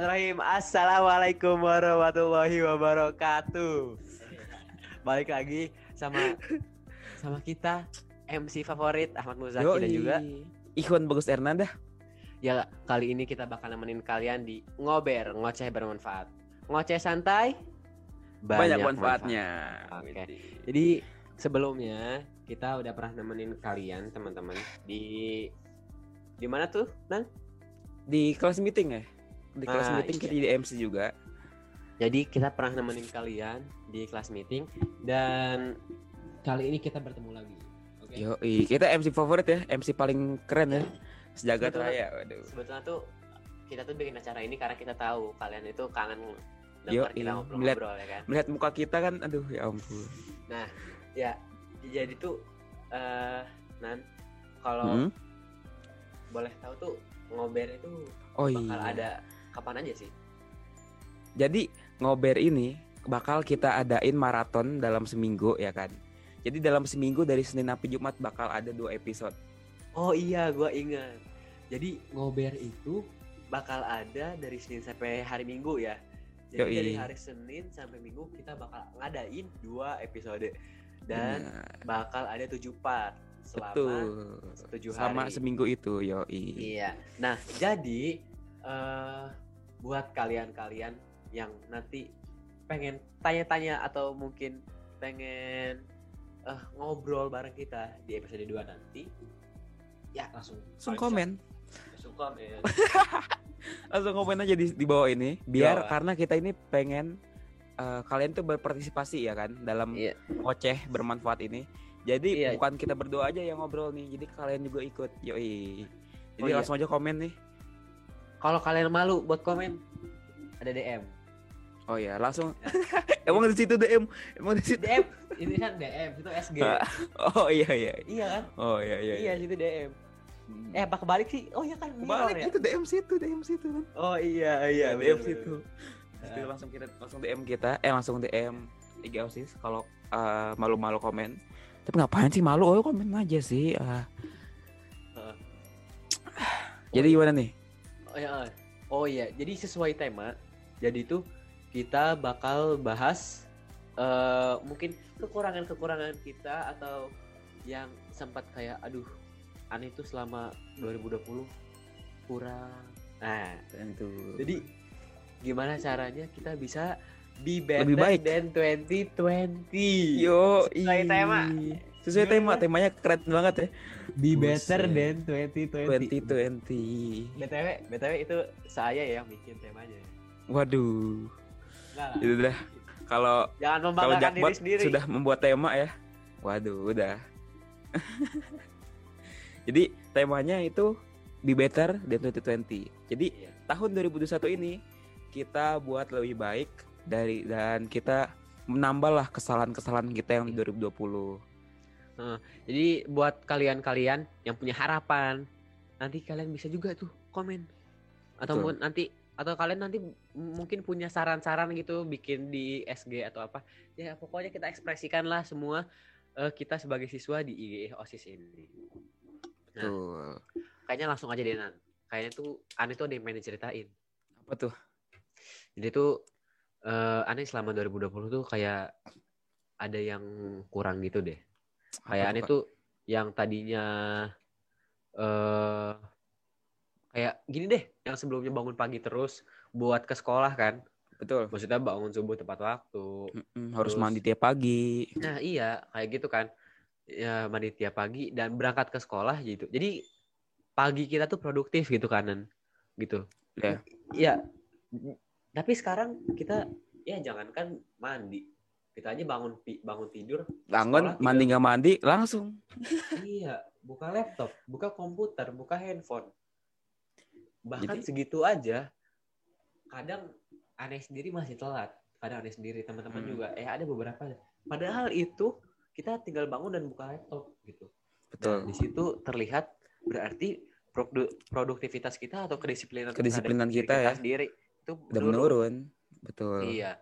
Bismillahirrahmanirrahim. Assalamualaikum warahmatullahi wabarakatuh. Balik lagi sama sama kita MC favorit Ahmad Muzaki dan juga Ikhwan Bagus Ernanda. ya kali ini kita bakal nemenin kalian di ngober ngoceh bermanfaat. Ngoceh santai Banyak, manfaatnya. Oke. Jadi sebelumnya kita udah pernah nemenin kalian teman-teman di di mana tuh, Nan? Di kelas meeting ya. Di kelas Ah, meeting iya. kita jadi MC juga. Jadi kita pernah nemenin kalian di kelas meeting dan kali ini kita bertemu lagi. Oke. Yo, kita MC favorit ya, MC paling keren ya. Sejagat raya. Waduh. Sebetulnya tuh kita tuh bikin acara ini karena kita tahu kalian itu kangen Yo, dengar kita ngobrol-ngobrol ya kan. Melihat muka kita kan, aduh ya ampun. Ya, jadi tuh eh nan kalau Hmm? boleh tahu tuh ngober itu Oh bakal iya. ada kapan aja sih? Jadi ngober ini bakal kita adain maraton dalam seminggu ya kan. Jadi dalam seminggu dari Senin sampai Jumat bakal ada dua episode. Oh iya, gua ingat. Jadi ngober itu bakal ada dari Senin sampai hari Minggu ya. Jadi Yoi. dari hari Senin sampai Minggu kita bakal ngadain dua episode dan Benar. bakal ada tujuh part selama betul. tujuh Sama hari. seminggu itu, yo. Iya. Nah, jadi eh buat kalian-kalian yang nanti pengen tanya-tanya atau mungkin pengen eh ngobrol bareng kita di episode 2 nanti, ya langsung Langsung komen. Langsung komen. langsung komen aja di, di bawah ini biar Bawah. karena kita ini pengen eh, kalian tuh berpartisipasi ya kan dalam Iya. ngoceh bermanfaat ini jadi Iya. bukan kita berdua aja yang ngobrol nih jadi kalian juga ikut yoi jadi Oh, iya. langsung aja komen nih Kalau kalian malu buat komen, ada DM. oh ya langsung emang di situ DM emang di situ DM, ini kan DM, itu SG. oh iya iya iya kan? oh iya iya, Iya, situ DM. Eh, apa kebalik sih? Oh iya kan, mirror balik ya? itu DM situ DM situ kan Oh iya, iya, DM bener, situ bener. Langsung kita langsung DM kita eh langsung DM IG OSIS kalau eh, malu-malu komen tapi ngapain sih malu oh komen aja sih ah. Heeh. jadi gimana nih Oh iya, eh. oh iya. Jadi sesuai tema. Jadi tuh kita bakal bahas eh mungkin kekurangan-kekurangan kita atau yang sempat kayak aduh aneh tuh selama 2020 kurang. Nah, tentu jadi gimana caranya kita bisa be better Lebih baik. than 2020. Yo, Sesuai tema. Sesuai tema, Gimana? temanya keren banget ya. Be better than 2020. 2020. BTW, BTW itu saya yang bikin temanya. Waduh, Enggak lah. itu dah. Kalau Jangan kalau membanggakan diri Jakbot sendiri. sudah membuat tema ya. Waduh, udah. Jadi temanya itu be better than 2020. Jadi Iya. tahun 2021 ini kita buat lebih baik dari dan kita menambahlah kesalahan-kesalahan kita yang di 2020. Jadi buat kalian-kalian yang punya harapan, nanti kalian bisa juga tuh komen. Atau Betul. nanti atau kalian nanti mungkin punya saran-saran gitu bikin di SG atau apa. Ya pokoknya kita ekspresikan lah semua eh, kita sebagai siswa di IG OSIS ini. Nah. Tuh. Kayaknya langsung aja deh Nan. Kayaknya tuh Aneh tuh ada yang pengen diceritain. Apa tuh? Jadi tuh eh Aneh selama 2020 tuh kayak ada yang kurang gitu deh. Apa kayak aneh Kak? tuh yang tadinya eh kayak gini deh yang sebelumnya bangun pagi terus buat ke sekolah kan Betul. maksudnya bangun subuh tepat waktu Mm-mm, harus Terus- mandi tiap pagi. nah iya kayak gitu kan ya mandi tiap pagi dan berangkat ke sekolah gitu jadi pagi kita tuh produktif gitu kanan gitu Ya. iya tapi sekarang kita ya jangankan mandi kita aja bangun bangun tidur Bangun Sekolah mandi nggak mandi langsung. Iya, buka laptop, buka komputer, buka handphone. Bahkan Jadi- segitu aja, kadang aneh sendiri masih telat. Kadang aneh sendiri, teman-teman Hmm. juga. Eh ada beberapa. Padahal itu kita tinggal bangun dan buka laptop gitu. Betul. Dan di situ terlihat berarti produ- produktivitas kita atau kedisiplinan Kedisiplinan kita diri ya. sendiri itu menurun. Betul. Iya.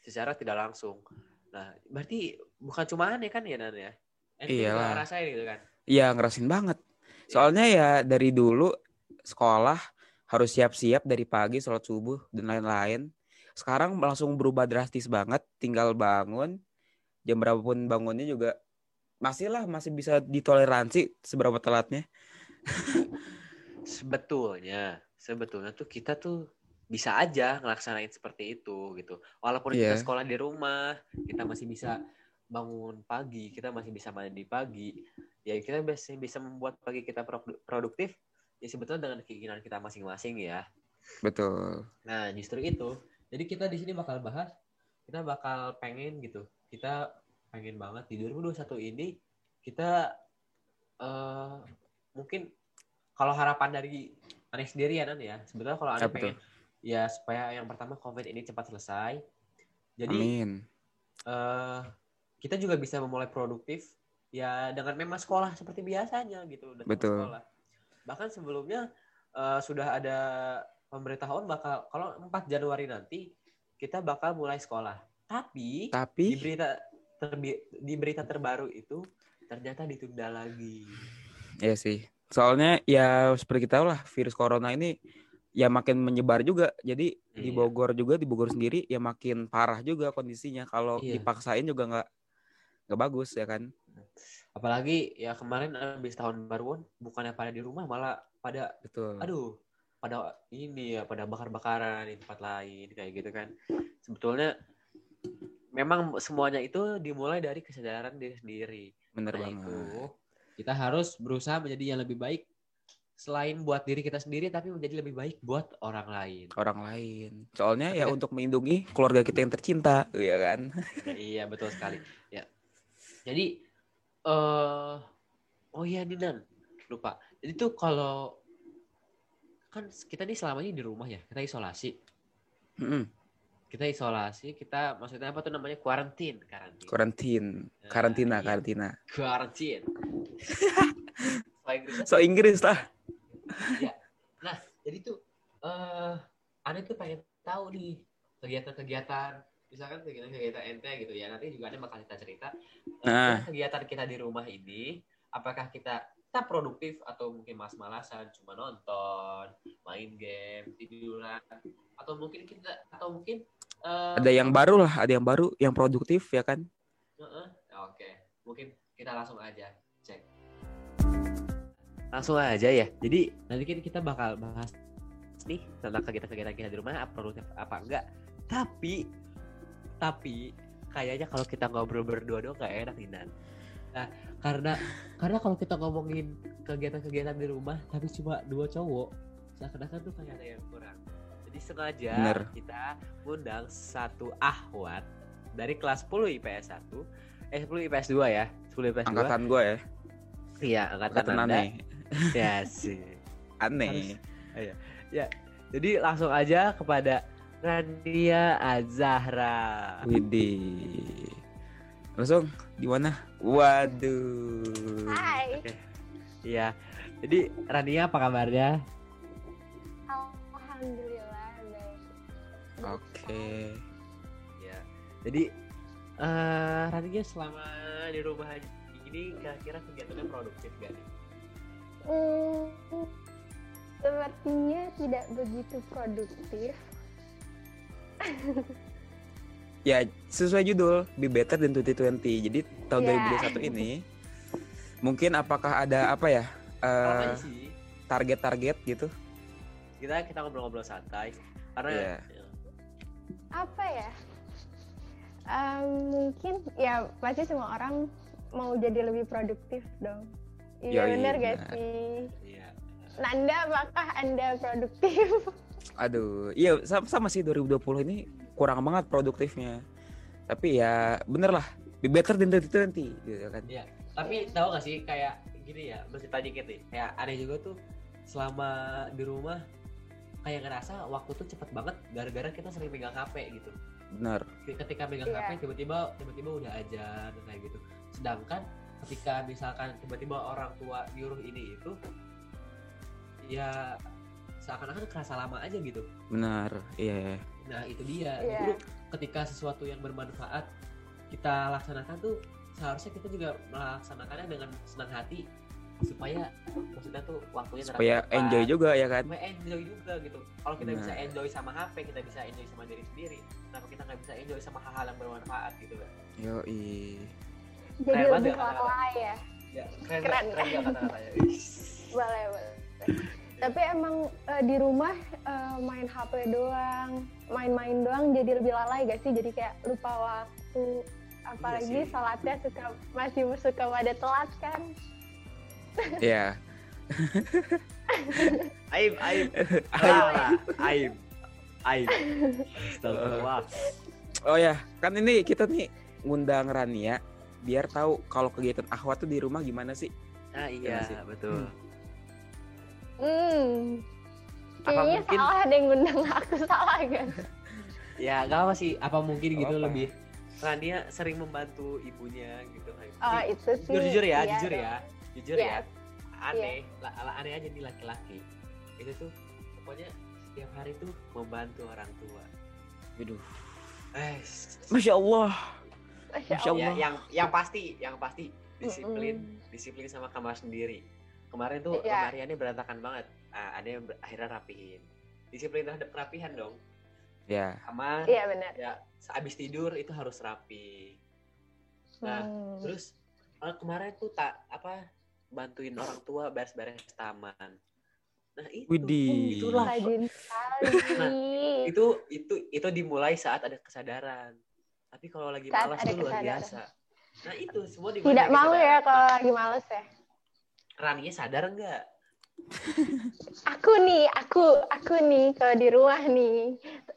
Secara tidak langsung. Nah, berarti bukan cuma aneh kan ya Nan ya? Ente juga Iyalah. Rasain gitu kan? Iya ngerasin banget. Soalnya ya dari dulu sekolah harus siap-siap dari pagi sholat subuh dan lain-lain. Sekarang langsung berubah drastis banget, tinggal bangun jam berapapun bangunnya juga masih lah masih bisa ditoleransi seberapa telatnya. sebetulnya, sebetulnya tuh kita tuh bisa aja ngelaksanain seperti itu gitu. Walaupun yeah. kita iya. sekolah di rumah, kita masih bisa bangun pagi, kita masih bisa mandi pagi. Ya kita masih bisa membuat pagi kita produktif ya sebetulnya dengan keinginan kita masing-masing ya. Betul. Nah, justru itu. Jadi kita di sini bakal bahas kita bakal pengen gitu. Kita pengen banget di 2021 ini kita uh, mungkin kalau harapan dari aneh sendiri ya Nan ya. Sebetulnya kalau aneh ya, pengen ya supaya yang pertama Covid ini cepat selesai. Jadi Amin. Uh, kita juga bisa memulai produktif ya dengan memang sekolah seperti biasanya gitu. Betul. Sekolah bahkan sebelumnya uh, sudah ada pemberitahuan bakal kalau 4 Januari nanti kita bakal mulai sekolah. Tapi, Tapi... di berita terbi, di berita terbaru itu ternyata ditunda lagi. Iya sih. Soalnya ya seperti kita tahu lah virus corona ini ya makin menyebar juga. Jadi iya. di Bogor juga di Bogor sendiri ya makin parah juga kondisinya. Kalau iya. dipaksain juga nggak nggak bagus ya kan apalagi ya kemarin habis tahun baruan bukannya pada di rumah malah pada betul aduh pada ini ya pada bakar-bakaran di tempat lain kayak gitu kan sebetulnya memang semuanya itu dimulai dari kesadaran diri sendiri bener nah, banget itu kita harus berusaha menjadi yang lebih baik selain buat diri kita sendiri tapi menjadi lebih baik buat orang lain. Orang lain. Soalnya ya untuk melindungi keluarga kita yang tercinta iya kan? Iya betul sekali. Ya. Jadi uh, oh iya Dinan. Lupa. Jadi tuh kalau kan kita nih selama ini di rumah ya kita isolasi. Mm -hmm. kita isolasi kita maksudnya apa tuh namanya? Kuarantin karantin kuarantin nah, karantina iya. karantina. Inggris. So Inggris lah ya nah jadi tuh uh, aneh tuh pengen tahu nih kegiatan-kegiatan misalkan kegiatan-kegiatan ente gitu ya nanti juga ada bakal kita cerita nah. kegiatan kita di rumah ini apakah kita kita produktif atau mungkin mas-malasan cuma nonton main game tiduran atau mungkin kita atau mungkin uh, ada yang baru lah ada yang baru yang produktif ya kan uh -uh. oke okay. mungkin kita langsung aja cek langsung aja ya jadi nanti kita bakal bahas nih tentang kegiatan-kegiatan kita di rumah apa produktif apa enggak tapi tapi kayaknya kalau kita ngobrol berdua doang nggak enak nih Nan. Nah, karena karena kalau kita ngomongin kegiatan-kegiatan di rumah tapi cuma dua cowok, seakan-akan tuh kayak ada yang kurang. Jadi sengaja Bener. kita undang satu ahwat dari kelas 10 IPS 1, eh 10 IPS 2 ya, 10 IPS 2. Angkatan gue ya. Iya, angkatan, angkatan Anda. Aneh. Ya sih. Aneh. Harus, iya. Ya. Jadi langsung aja kepada Radia Azahra. Widih. Langsung gimana? Waduh. Hai. Oke. Iya. Jadi Rania apa kabarnya? Alhamdulillah baik. Oke. Ya. Jadi uh, Rania selama di rumah ini kira-kira kegiatannya produktif gak nih? Hmm, sepertinya tidak begitu produktif ya sesuai judul Be Better than 2020. Jadi tahun yeah. 2021 ini mungkin apakah ada apa ya uh, target-target gitu? Kita kita ngobrol-ngobrol santai karena yeah. ya. apa ya? Um, mungkin ya pasti semua orang mau jadi lebih produktif dong. Iya benar gak sih? Iya. Nanda apakah anda produktif? Aduh, iya sama, sama sih 2020 ini kurang banget produktifnya. Tapi ya bener lah, be better than 2020 gitu kan. Iya, tapi tahu gak sih kayak gini ya, masih tanya gitu Kayak aneh juga tuh selama di rumah kayak ngerasa waktu tuh cepet banget gara-gara kita sering megang HP gitu. Benar. Ketika megang yeah. HP tiba-tiba tiba-tiba udah aja kayak gitu. Sedangkan ketika misalkan tiba-tiba orang tua nyuruh ini itu ya seakan-akan kerasa lama aja gitu. Benar iya. Yeah. nah itu dia. Yeah. Jadi, ketika sesuatu yang bermanfaat kita laksanakan tuh seharusnya kita juga melaksanakannya dengan senang hati supaya maksudnya tuh waktunya supaya enjoy juga ya kan? Supaya enjoy juga gitu. Kalau kita nah. bisa enjoy sama HP kita bisa enjoy sama diri sendiri. Kenapa kita nggak bisa enjoy sama hal-hal yang bermanfaat gitu kan yo i jadi keren lebih lalai ya ya? Keren keren, keren, keren kata-katanya? Boleh boleh. Tapi emang uh, di rumah uh, main HP doang main-main doang jadi lebih lalai gak sih? Jadi kayak lupa waktu apalagi iya salatnya suka masih suka pada telat kan? Iya. aib, aib, aib, aib, aib. Astagfirullah. Oh ya, kan ini kita nih ngundang Rania biar tahu kalau kegiatan akhwat tuh di rumah gimana sih? Ah iya, sih? betul. Hmm. Kayaknya mungkin... salah ada yang ngundang aku salah kan? ya gak apa sih, apa mungkin gitu apa? lebih Rania sering membantu ibunya gitu kan. Oh, itu sih. Jujur, jujur ya, iya jujur ya jujur yeah. ya aneh yeah. la, aneh aja nih laki-laki itu tuh pokoknya setiap hari tuh membantu orang tua Waduh. Eh, Masya Allah. Masya Allah. Ya, yang yang pasti, yang pasti disiplin, mm -hmm. disiplin sama kamar sendiri. Kemarin tuh yeah. kemariannya berantakan banget. Ah, ada yang akhirnya rapihin. Disiplin terhadap kerapihan dong. Ya. Yeah. Kamar. Iya yeah, benar. Ya, sehabis tidur itu harus rapi. Nah, hmm. terus uh, kemarin tuh tak apa bantuin orang tua beres-beres taman. Nah itu, Widih. itulah. Nah, itu itu itu dimulai saat ada kesadaran. Tapi kalau lagi saat malas itu luar biasa. Nah itu semua dimulai. Tidak mau ya kalau lagi malas ya. Rania sadar enggak? aku nih, aku aku nih kalau di rumah nih,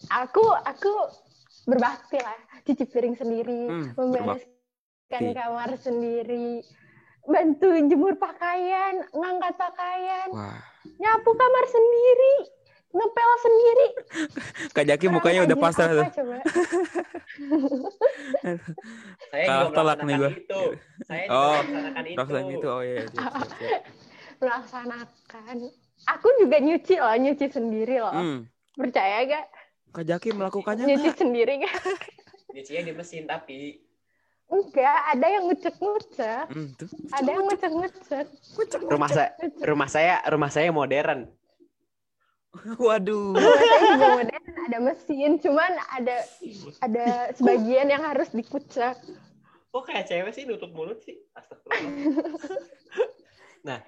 aku aku berbakti lah, cuci piring sendiri, hmm, membereskan kamar sendiri, bantu jemur pakaian, ngangkat pakaian, Wah. nyapu kamar sendiri, ngepel sendiri. Kak Jaki mukanya udah pasrah tuh. Saya Kalah telak nih gue. Itu. Saya oh, melaksanakan itu. itu. Oh iya. iya, melaksanakan. Aku juga nyuci loh, nyuci sendiri loh. Hmm. Percaya gak? Kak Jaki melakukannya Nyuci sendiri gak? Nyucinya di mesin tapi Enggak, ada yang ngecek-ngecek. Hmm, ada yang ngecek-ngecek. Rumah saya rumah saya rumah saya modern. Waduh. Saya juga modern, ada mesin, cuman ada ada sebagian yang harus dikucek. Oh kayak cewek sih nutup mulut sih. Astagfirullah. nah,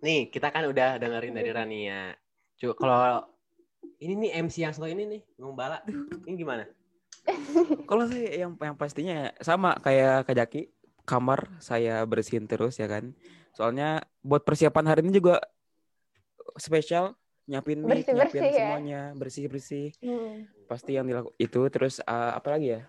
nih kita kan udah dengerin dari Rania. Coba kalau ini nih MC yang satu ini nih, Bala. Ini gimana? Kalau saya yang yang pastinya sama kayak Kak Jaki, kamar saya bersihin terus ya kan. Soalnya buat persiapan hari ini juga spesial nyiapin mic, bersih, nyiapin bersih, ya? semuanya, ya? bersih-bersih. Hmm. Pasti yang dilakukan itu terus uh, apa lagi ya?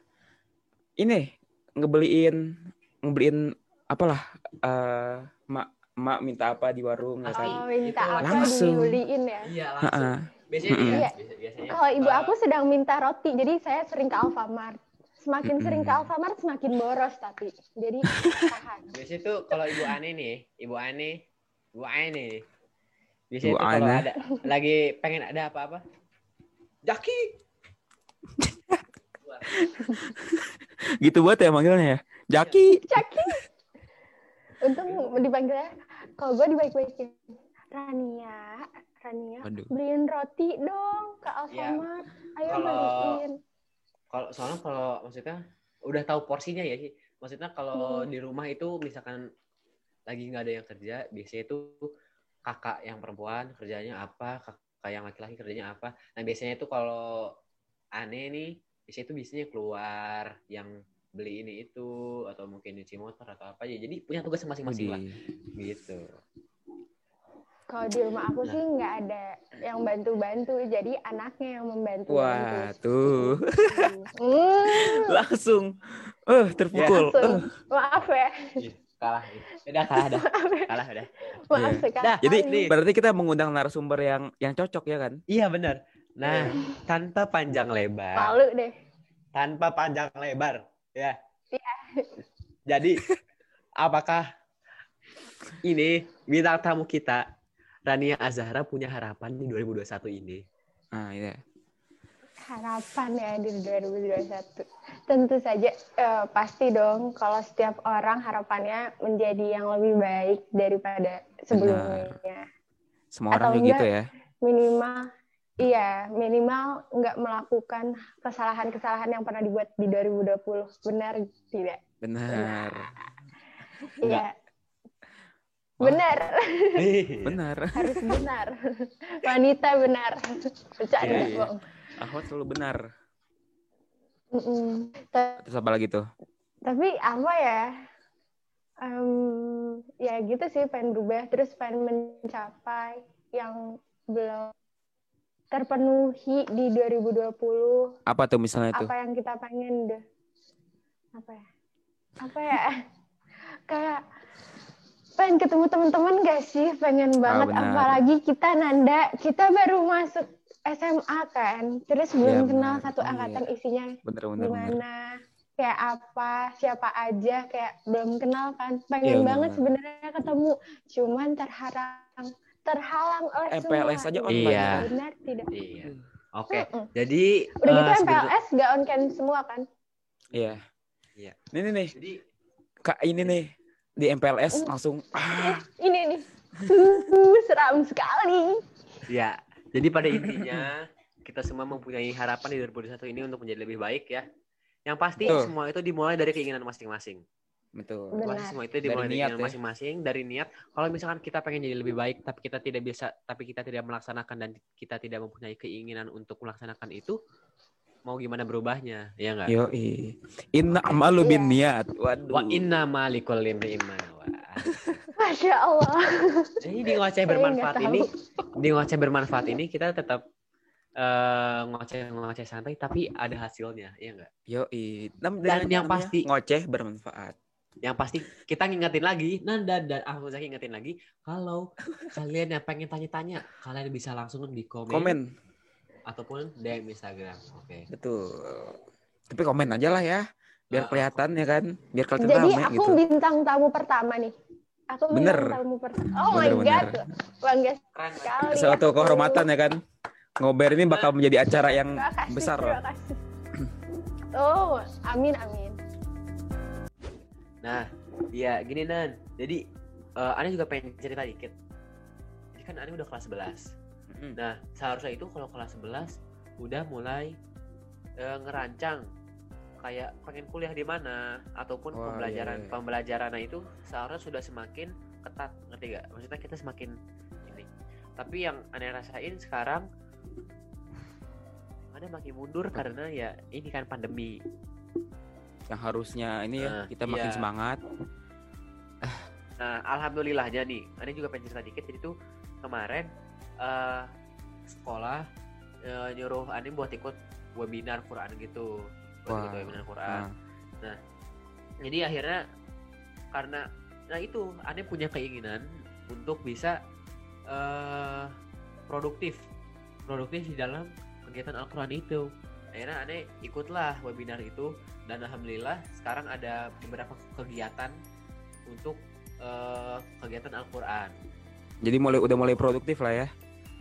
Ini ngebeliin ngebeliin apalah uh, mak mak minta apa di warung ya kan. Oh, minta apa langsung. dibeliin ya. Iya, langsung. Biasanya mm -hmm. iya. biasanya. Kalau ibu aku sedang minta roti, jadi saya sering ke Alfamart. Semakin mm -hmm. sering ke Alfamart semakin boros tapi. Jadi tahan. Biasanya tuh kalau ibu Ani nih, ibu Ani, ibu Ani Biasanya ibu tuh kalau ada lagi pengen ada apa-apa. Jaki. gitu buat ya manggilnya ya. Jaki. Jaki. Untung dipanggilnya kalau gue dibaik-baikin. Rania, Rania, Aduh. beliin roti dong ke Alfamart. Ya, Ayo kalau, beliin. Kalau soalnya kalau maksudnya udah tahu porsinya ya sih. Maksudnya kalau hmm. di rumah itu misalkan lagi nggak ada yang kerja, biasanya itu kakak yang perempuan kerjanya apa, kakak yang laki-laki kerjanya apa. Nah biasanya itu kalau aneh nih, biasanya itu biasanya keluar yang beli ini itu atau mungkin nyuci motor atau apa ya. Jadi punya tugas masing-masing lah. Gitu. Kalau di rumah aku sih nggak ada yang bantu-bantu, jadi anaknya yang membantu. Wah, tuh. Hmm. Langsung. Eh, uh, terpukul. Ya, uh. Maaf ya. Iya, kalah. Udah kalah dah. Ya. Kalah udah. Maaf yeah. sekali. Jadi berarti kita mengundang narasumber yang yang cocok ya kan? Iya benar. Nah, tanpa panjang lebar. Palu deh. Tanpa panjang lebar, ya. Iya. Jadi, apakah ini bintang tamu kita Rania Azahra punya harapan di 2021 ini? Ah, iya. Harapan ya di 2021. Tentu saja uh, pasti dong kalau setiap orang harapannya menjadi yang lebih baik daripada sebelumnya. Benar. Semua orang kayak gitu ya. Minimal iya, minimal nggak melakukan kesalahan-kesalahan yang pernah dibuat di 2020. Benar tidak? Benar. Iya. Benar. benar. Harus benar. Wanita benar. Bercanda, yeah, yeah. Ahwat selalu benar. Mm -mm. Terus apa lagi tuh? Tapi apa ya? Um, ya gitu sih pengen berubah terus pengen mencapai yang belum terpenuhi di 2020. Apa tuh misalnya itu? Apa yang kita pengen deh? Apa ya? Apa ya? Kayak pengen ketemu teman-teman gak sih? Pengen oh, banget oh, apalagi kita Nanda, kita baru masuk SMA kan. Terus belum ya, kenal satu iya. angkatan isinya bener, bener, gimana. Bener. Kayak apa, siapa aja, kayak belum kenal kan. Pengen ya, banget sebenarnya ketemu, cuman terhalang terhalang oleh MPLS aja online. Iya. Benar tidak? Iya. Oke. Okay. Mm -mm. Jadi udah gitu uh, MPLS nggak on cam semua kan? Iya. Iya. Ini nih. Jadi Kak ini nih di MPLS mm. langsung ah. Ini nih. Uh, seram sekali. Ya. Jadi pada intinya kita semua mempunyai harapan di 2021 ini untuk menjadi lebih baik ya. Yang pasti Tuh. semua itu dimulai dari keinginan masing-masing. Betul. Benar. Semua itu dimulai dari niat ya. masing-masing, ya? dari niat. Kalau misalkan kita pengen jadi lebih baik, tapi kita tidak bisa, tapi kita tidak melaksanakan dan kita tidak mempunyai keinginan untuk melaksanakan itu, mau gimana berubahnya, ya enggak? Yo, inna amalu bin iya. niat. Waduh. Wa inna malikul imri'in Masya Allah. Jadi di ngoceh bermanfaat ini, di ngoceh bermanfaat ini kita tetap uh, ngoceh ngoceh santai tapi ada hasilnya ya enggak yo dan, dan yang pasti ngoceh bermanfaat yang pasti kita ngingetin lagi Nanda dan Ahmad Zaki ngingetin lagi kalau kalian yang pengen tanya-tanya kalian bisa langsung di komen, komen. ataupun DM Instagram oke okay. betul tapi komen aja lah ya biar uh, kelihatan ya kan biar kelihatan jadi rame, aku gitu. bintang tamu pertama nih aku bener. tamu oh bener, my god bangga sekali suatu kehormatan ya kan ngober ini bakal menjadi acara yang kasih, besar loh oh amin amin Nah, ya gini Nan. Jadi uh, Ani juga pengen cerita dikit. Jadi kan Ani udah kelas 11. Mm-hmm. Nah, seharusnya itu kalau kelas 11 udah mulai uh, ngerancang kayak pengen kuliah di mana ataupun oh, pembelajaran iya, iya. pembelajaran nah itu seharusnya sudah semakin ketat ngerti gak? Maksudnya kita semakin ini. Tapi yang aneh rasain sekarang ada makin mundur karena ya ini kan pandemi yang harusnya ini ya nah, kita iya. makin semangat. Nah, alhamdulillahnya nih, ini juga pengen cerita dikit. Jadi tuh kemarin uh, sekolah uh, nyuruh Ani buat ikut webinar Quran gitu, webinar Quran. Nah. nah, jadi akhirnya karena nah itu Ani punya keinginan untuk bisa uh, produktif, produktif di dalam kegiatan Al-Quran itu akhirnya aneh ikutlah webinar itu dan alhamdulillah sekarang ada beberapa kegiatan untuk uh, kegiatan Al-Quran jadi mulai udah mulai produktif lah ya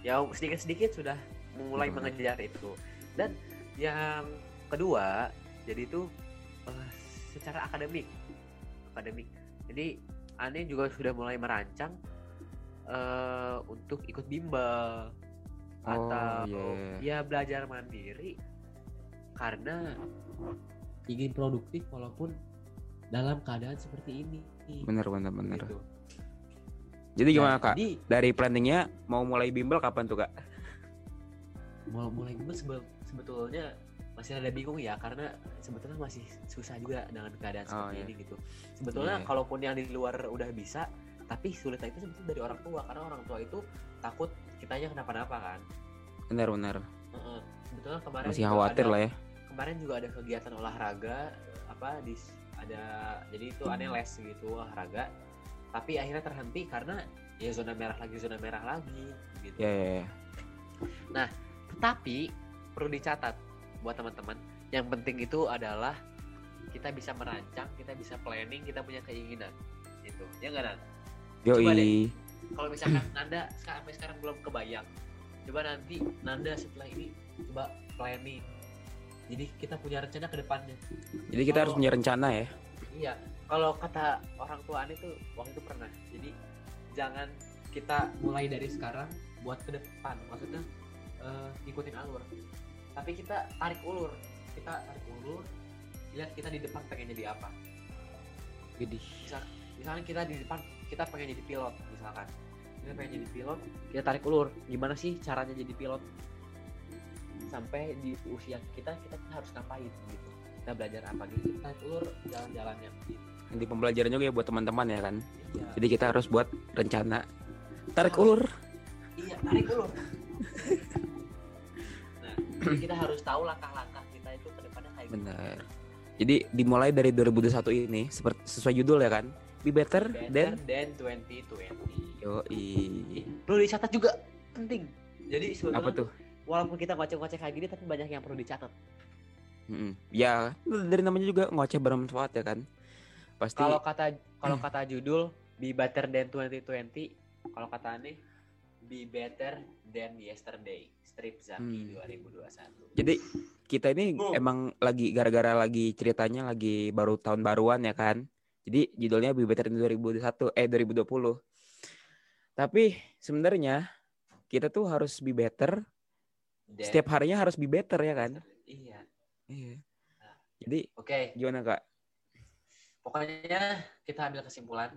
ya sedikit-sedikit sudah mulai hmm. mengejar itu dan yang kedua jadi itu uh, secara akademik akademik jadi aneh juga sudah mulai merancang uh, untuk ikut bimbel oh, atau yeah. ya belajar mandiri karena ingin produktif walaupun dalam keadaan seperti ini. Bener bener bener. Gitu. Jadi gimana nah, kak? Jadi, Dari planningnya mau mulai bimbel kapan tuh kak? Mau mulai bimbel sebetulnya masih ada bingung ya karena sebetulnya masih susah juga dengan keadaan oh, seperti iya. ini gitu. Sebetulnya yeah. kalaupun yang di luar udah bisa, tapi sulitnya itu sebetulnya dari orang tua karena orang tua itu takut kitanya kenapa-napa kan. Benar benar. Sebetulnya kemarin masih khawatir ada, lah ya kemarin juga ada kegiatan olahraga apa di ada jadi itu aneh les gitu olahraga tapi akhirnya terhenti karena ya zona merah lagi zona merah lagi gitu. Yeah, yeah, yeah. Nah, tetapi perlu dicatat buat teman-teman, yang penting itu adalah kita bisa merancang, kita bisa planning, kita punya keinginan. Gitu. Ya enggak, Nan? Coba deh. Kalau misalkan Nanda sampai sekarang belum kebayang, coba nanti Nanda setelah ini coba planning. Jadi kita punya rencana ke depannya. Jadi kita harus punya rencana ya? Iya. Kalau kata orang tua aneh tuh waktu itu pernah. Jadi jangan kita mulai dari sekarang buat ke depan. Maksudnya uh, ikutin alur tapi kita tarik ulur. Kita tarik ulur. Lihat kita di depan pengen jadi apa. Jadi. Misal, misalnya kita di depan kita pengen jadi pilot misalkan. Kita pengen jadi pilot. Kita tarik ulur. Gimana sih caranya jadi pilot? Sampai di usia kita kita harus ngapain gitu. Kita belajar apa gitu. Kita ulur jalan-jalannya. Gitu. di pembelajaran juga ya buat teman-teman ya kan? Iya. jadi kita harus buat rencana. Tarik ulur. Iya tarik ulur jadi kita harus tahu langkah-langkah kita itu ke depannya kayak benar jadi dimulai dari 2021 ini seperti sesuai judul ya kan? Be better, better than, than 2020 yo i perlu dicatat juga penting. Jadi sebetulnya apa tuh? walaupun kita ngoceh-ngoceh kayak gini tapi banyak yang perlu dicatat. Hmm, ya dari namanya juga ngoceh bermanfaat ya kan? Pasti kalau kata kalau kata judul be better than 2020 kalau kata aneh be better than yesterday strip Zaki hmm. 2021 jadi kita ini oh. emang lagi gara-gara lagi ceritanya lagi baru tahun baruan ya kan? Jadi judulnya be better than 2021 eh 2020 tapi sebenarnya kita tuh harus be better. Dan setiap harinya harus be better ya kan? Iya. Iya. Nah, jadi oke. okay. gimana kak? Pokoknya kita ambil kesimpulan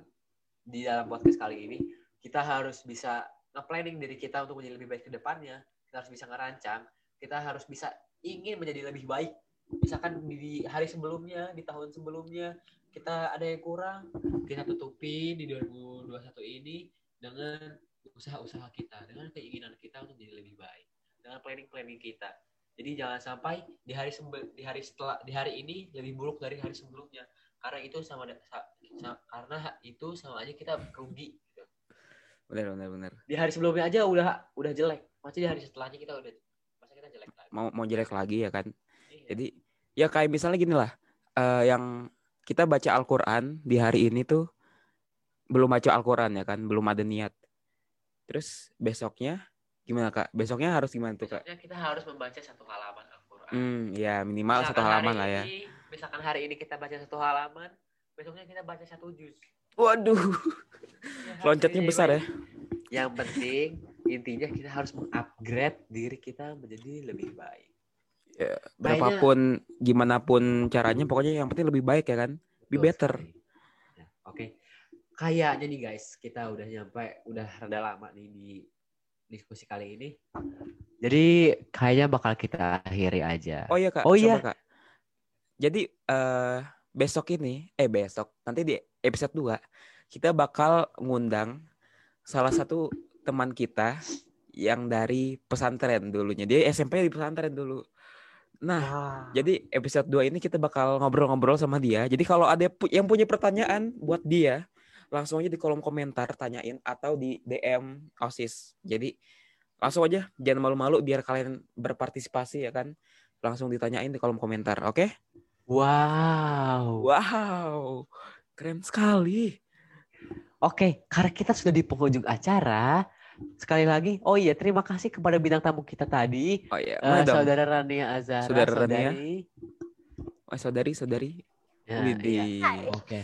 di dalam podcast kali ini. Kita harus bisa nge-planning diri kita untuk menjadi lebih baik ke depannya kita harus bisa ngerancang kita harus bisa ingin menjadi lebih baik misalkan di hari sebelumnya di tahun sebelumnya kita ada yang kurang kita tutupi di 2021 ini dengan usaha-usaha kita dengan keinginan kita untuk menjadi lebih baik dengan planning-planning kita. Jadi jangan sampai di hari di hari setelah di hari ini lebih buruk dari hari sebelumnya. Karena itu sama, sama karena itu sama aja kita rugi gitu. Benar benar benar. Di hari sebelumnya aja udah udah jelek. Masih di hari setelahnya kita udah masa kita jelek lagi. Mau mau jelek lagi ya kan. Iya. Jadi ya kayak misalnya gini lah. Uh, yang kita baca Al-Qur'an di hari ini tuh belum baca Al-Qur'an ya kan, belum ada niat. Terus besoknya Gimana kak? Besoknya harus gimana tuh kak? Besoknya kita harus membaca satu halaman Al-Quran. Hmm, ya minimal misalkan satu halaman lah ya. Ini, misalkan hari ini kita baca satu halaman, besoknya kita baca satu juz. Waduh, ya, loncatnya besar ya. Yang penting intinya kita harus mengupgrade diri kita menjadi lebih baik. Ya, berapapun Kayaknya, gimana pun caranya, pokoknya yang penting lebih baik ya kan, be better. Ya, Oke, okay. kayaknya nih guys, kita udah nyampe, udah rada lama nih di diskusi kali ini. Jadi kayaknya bakal kita akhiri aja. Oh iya kak. Oh iya kak. Jadi uh, besok ini, eh besok nanti di episode 2 kita bakal ngundang salah satu teman kita yang dari pesantren dulunya. Dia SMP di pesantren dulu. Nah, wow. jadi episode 2 ini kita bakal ngobrol-ngobrol sama dia. Jadi kalau ada yang punya pertanyaan buat dia, langsung aja di kolom komentar tanyain atau di DM OSIS. Jadi langsung aja jangan malu-malu biar kalian berpartisipasi ya kan. Langsung ditanyain di kolom komentar, oke? Okay? Wow. Wow. Keren sekali. Oke, karena kita sudah di penghujung acara, sekali lagi, oh iya terima kasih kepada bintang tamu kita tadi, oh iya, uh, saudara Rania Azara, saudara Rania, oh, saudari saudari, ya, iya. Oke, okay.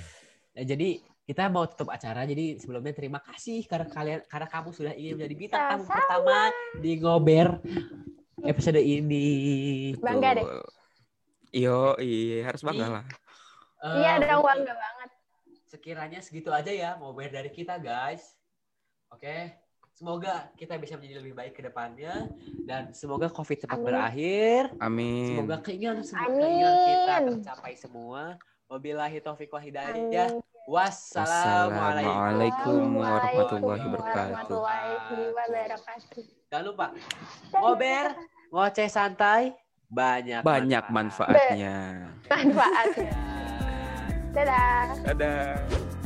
nah, jadi kita mau tutup acara jadi sebelumnya terima kasih karena kalian karena kamu sudah ingin menjadi bintang tamu pertama di ngober episode ini. Bangga deh. Iyo iya harus bangga lah. uh, iya dong bangga banget sekiranya segitu aja ya ngober dari kita guys oke okay? Semoga kita bisa menjadi lebih baik ke depannya dan semoga COVID cepat Amin. berakhir. Amin. Semoga keinginan semua keinginan kita tercapai semua. Wabillahi taufiq wa hidayah. Wassalamualaikum warahmatullahi wabarakatuh. Jangan lupa ngober, ngoceh santai, banyak banyak manfaatnya. Manfaatnya. Dadah. Dadah.